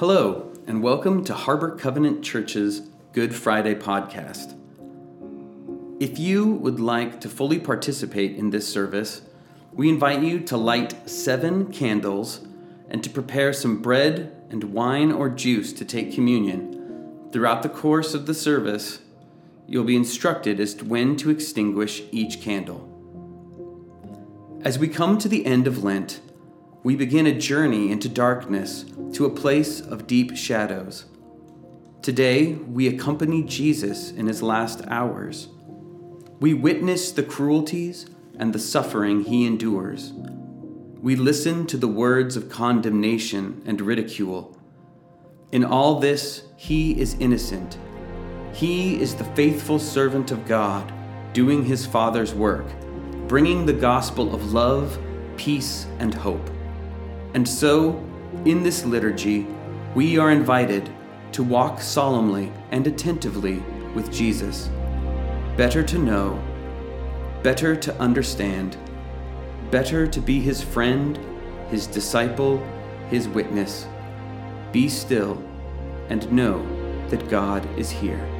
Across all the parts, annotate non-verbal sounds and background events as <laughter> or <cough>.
Hello, and welcome to Harbor Covenant Church's Good Friday podcast. If you would like to fully participate in this service, we invite you to light seven candles and to prepare some bread and wine or juice to take communion. Throughout the course of the service, you'll be instructed as to when to extinguish each candle. As we come to the end of Lent, we begin a journey into darkness to a place of deep shadows. Today, we accompany Jesus in his last hours. We witness the cruelties and the suffering he endures. We listen to the words of condemnation and ridicule. In all this, he is innocent. He is the faithful servant of God, doing his Father's work, bringing the gospel of love, peace, and hope. And so, in this liturgy, we are invited to walk solemnly and attentively with Jesus. Better to know, better to understand, better to be his friend, his disciple, his witness. Be still and know that God is here.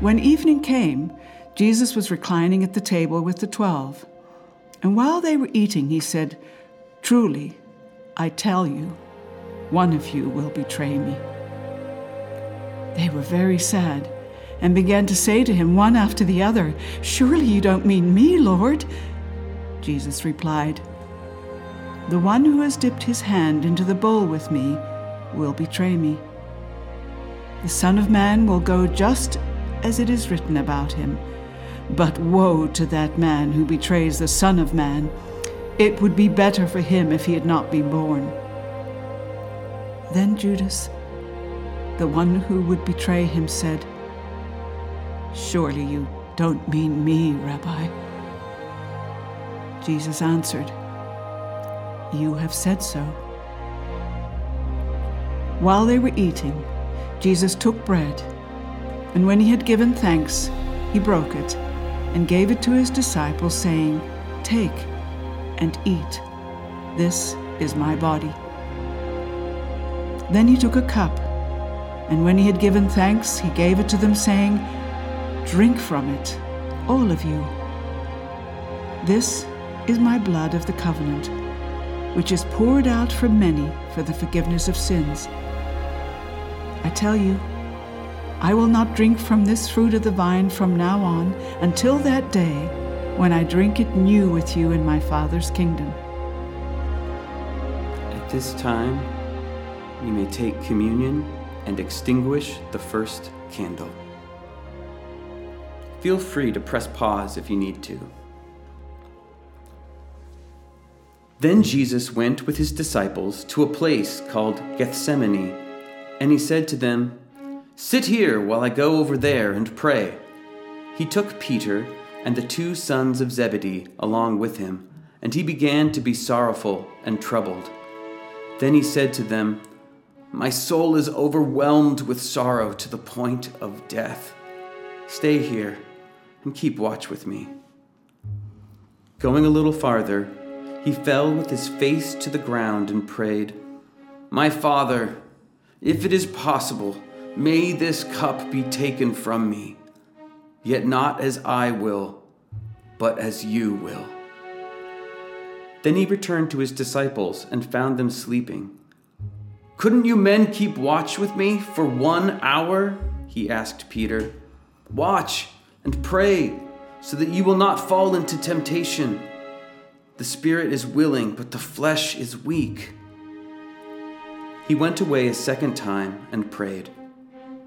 When evening came, Jesus was reclining at the table with the twelve. And while they were eating, he said, Truly, I tell you, one of you will betray me. They were very sad and began to say to him one after the other, Surely you don't mean me, Lord? Jesus replied, The one who has dipped his hand into the bowl with me will betray me. The Son of Man will go just as it is written about him. But woe to that man who betrays the Son of Man! It would be better for him if he had not been born. Then Judas, the one who would betray him, said, Surely you don't mean me, Rabbi. Jesus answered, You have said so. While they were eating, Jesus took bread and when he had given thanks, he broke it and gave it to his disciples, saying, Take and eat. This is my body. Then he took a cup, and when he had given thanks, he gave it to them, saying, Drink from it, all of you. This is my blood of the covenant, which is poured out for many for the forgiveness of sins. I tell you, I will not drink from this fruit of the vine from now on until that day when I drink it new with you in my Father's kingdom. At this time, you may take communion and extinguish the first candle. Feel free to press pause if you need to. Then Jesus went with his disciples to a place called Gethsemane, and he said to them, Sit here while I go over there and pray. He took Peter and the two sons of Zebedee along with him, and he began to be sorrowful and troubled. Then he said to them, My soul is overwhelmed with sorrow to the point of death. Stay here and keep watch with me. Going a little farther, he fell with his face to the ground and prayed, My Father, if it is possible, May this cup be taken from me, yet not as I will, but as you will. Then he returned to his disciples and found them sleeping. Couldn't you men keep watch with me for one hour? He asked Peter. Watch and pray so that you will not fall into temptation. The spirit is willing, but the flesh is weak. He went away a second time and prayed.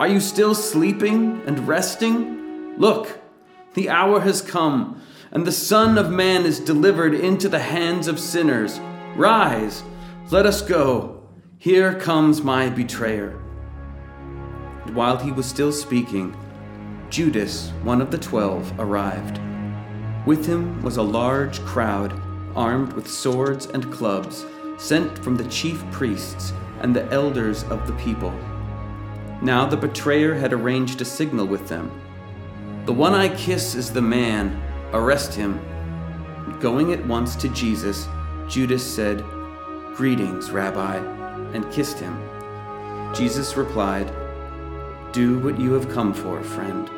Are you still sleeping and resting? Look, the hour has come, and the Son of Man is delivered into the hands of sinners. Rise, let us go. Here comes my betrayer. And while he was still speaking, Judas, one of the twelve, arrived. With him was a large crowd, armed with swords and clubs, sent from the chief priests and the elders of the people. Now the betrayer had arranged a signal with them. The one I kiss is the man, arrest him. Going at once to Jesus, Judas said, Greetings, Rabbi, and kissed him. Jesus replied, Do what you have come for, friend.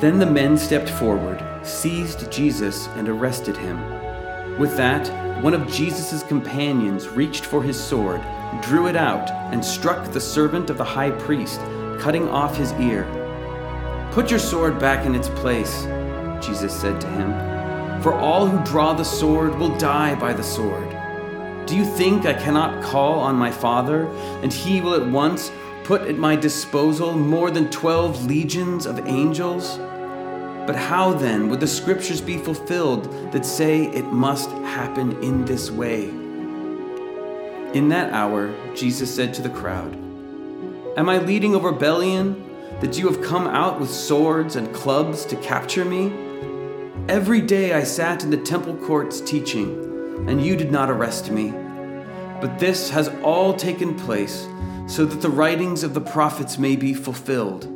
Then the men stepped forward, seized Jesus, and arrested him. With that, one of Jesus' companions reached for his sword, drew it out, and struck the servant of the high priest, cutting off his ear. Put your sword back in its place, Jesus said to him, for all who draw the sword will die by the sword. Do you think I cannot call on my Father, and he will at once put at my disposal more than twelve legions of angels? But how then would the scriptures be fulfilled that say it must happen in this way? In that hour, Jesus said to the crowd, Am I leading a rebellion that you have come out with swords and clubs to capture me? Every day I sat in the temple courts teaching, and you did not arrest me. But this has all taken place so that the writings of the prophets may be fulfilled.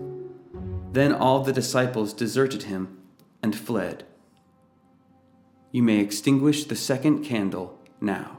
Then all the disciples deserted him and fled. You may extinguish the second candle now.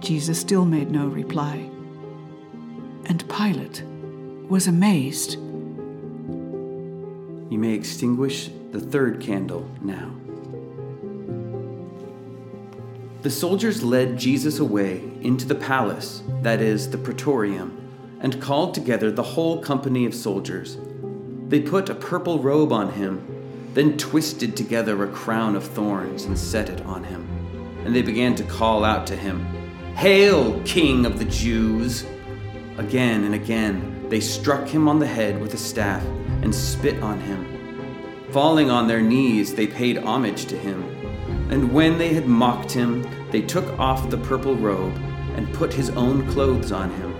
Jesus still made no reply. And Pilate was amazed. You may extinguish the third candle now. The soldiers led Jesus away into the palace, that is, the praetorium and called together the whole company of soldiers. They put a purple robe on him, then twisted together a crown of thorns and set it on him. And they began to call out to him, Hail, King of the Jews! Again and again they struck him on the head with a staff and spit on him. Falling on their knees, they paid homage to him. And when they had mocked him, they took off the purple robe and put his own clothes on him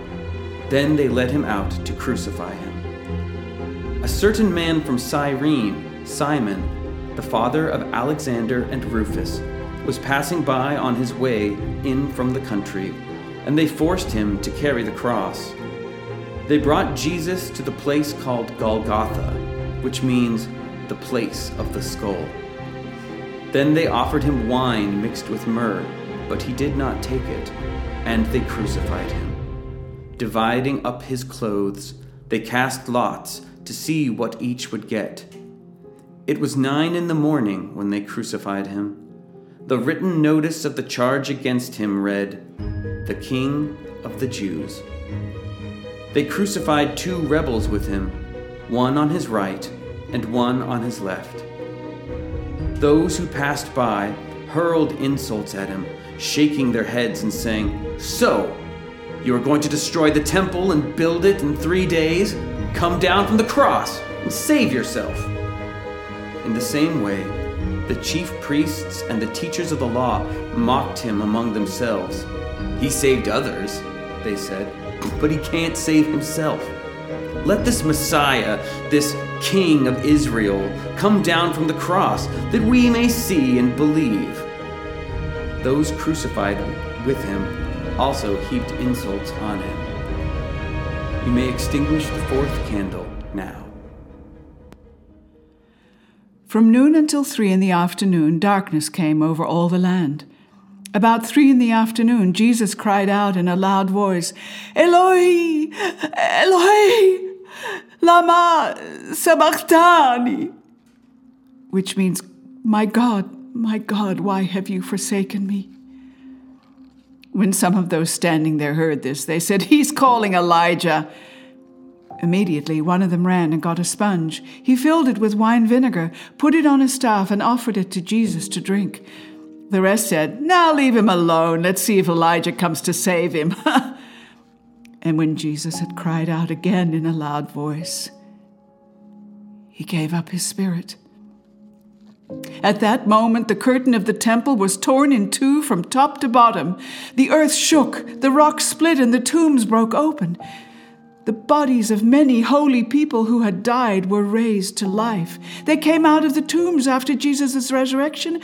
then they led him out to crucify him. A certain man from Cyrene, Simon, the father of Alexander and Rufus, was passing by on his way in from the country, and they forced him to carry the cross. They brought Jesus to the place called Golgotha, which means the place of the skull. Then they offered him wine mixed with myrrh, but he did not take it, and they crucified him. Dividing up his clothes, they cast lots to see what each would get. It was nine in the morning when they crucified him. The written notice of the charge against him read, The King of the Jews. They crucified two rebels with him, one on his right and one on his left. Those who passed by hurled insults at him, shaking their heads and saying, So, you are going to destroy the temple and build it in three days. Come down from the cross and save yourself. In the same way, the chief priests and the teachers of the law mocked him among themselves. He saved others, they said, but he can't save himself. Let this Messiah, this King of Israel, come down from the cross, that we may see and believe. Those crucified with him also heaped insults on him. You may extinguish the fourth candle now. From noon until three in the afternoon, darkness came over all the land. About three in the afternoon, Jesus cried out in a loud voice, Eloi, Eloi, lama sabachthani, which means, My God, my God, why have you forsaken me? When some of those standing there heard this, they said, He's calling Elijah. Immediately, one of them ran and got a sponge. He filled it with wine vinegar, put it on a staff, and offered it to Jesus to drink. The rest said, Now leave him alone. Let's see if Elijah comes to save him. <laughs> and when Jesus had cried out again in a loud voice, he gave up his spirit. At that moment, the curtain of the temple was torn in two from top to bottom. The earth shook, the rocks split, and the tombs broke open. The bodies of many holy people who had died were raised to life. They came out of the tombs after Jesus' resurrection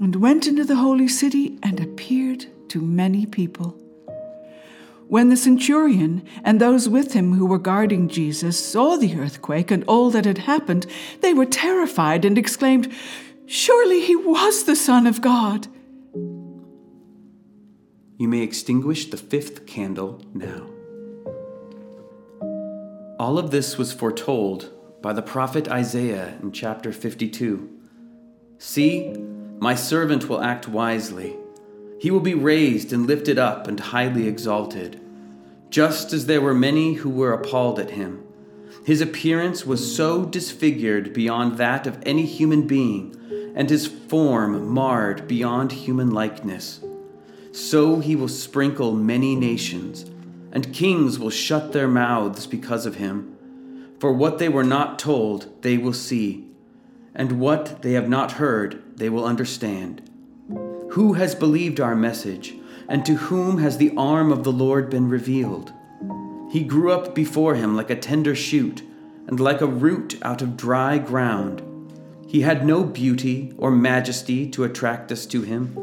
and went into the holy city and appeared to many people. When the centurion and those with him who were guarding Jesus saw the earthquake and all that had happened, they were terrified and exclaimed, Surely he was the Son of God. You may extinguish the fifth candle now. All of this was foretold by the prophet Isaiah in chapter 52. See, my servant will act wisely. He will be raised and lifted up and highly exalted, just as there were many who were appalled at him. His appearance was so disfigured beyond that of any human being, and his form marred beyond human likeness. So he will sprinkle many nations and kings will shut their mouths because of him. For what they were not told, they will see, and what they have not heard, they will understand. Who has believed our message, and to whom has the arm of the Lord been revealed? He grew up before him like a tender shoot, and like a root out of dry ground. He had no beauty or majesty to attract us to him,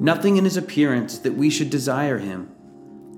nothing in his appearance that we should desire him.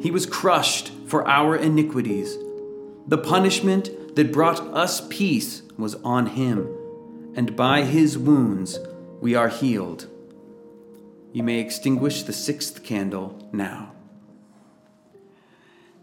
he was crushed for our iniquities. The punishment that brought us peace was on him, and by his wounds we are healed. You may extinguish the sixth candle now.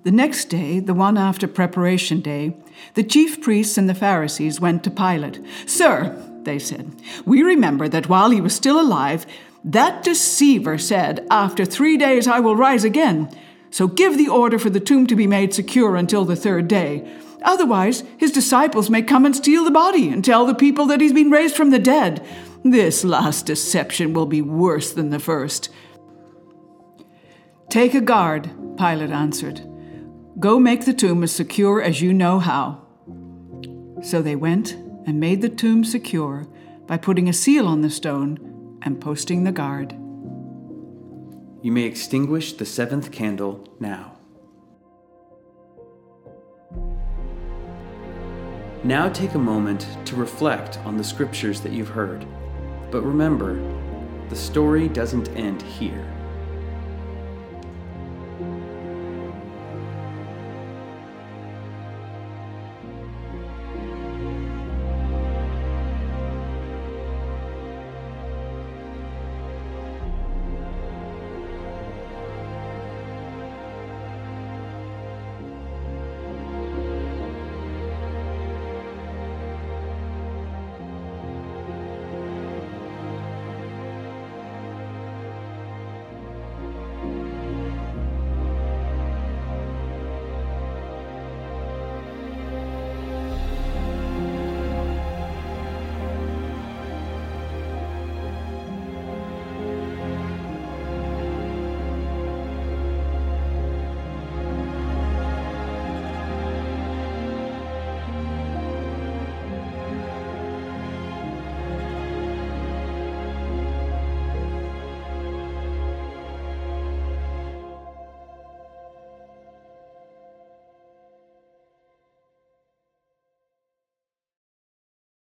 The next day, the one after preparation day, the chief priests and the Pharisees went to Pilate. Sir, they said, we remember that while he was still alive, that deceiver said, After three days I will rise again. So give the order for the tomb to be made secure until the third day. Otherwise, his disciples may come and steal the body and tell the people that he's been raised from the dead. This last deception will be worse than the first. Take a guard, Pilate answered. Go make the tomb as secure as you know how. So they went and made the tomb secure by putting a seal on the stone and posting the guard. You may extinguish the seventh candle now. Now take a moment to reflect on the scriptures that you've heard. But remember, the story doesn't end here.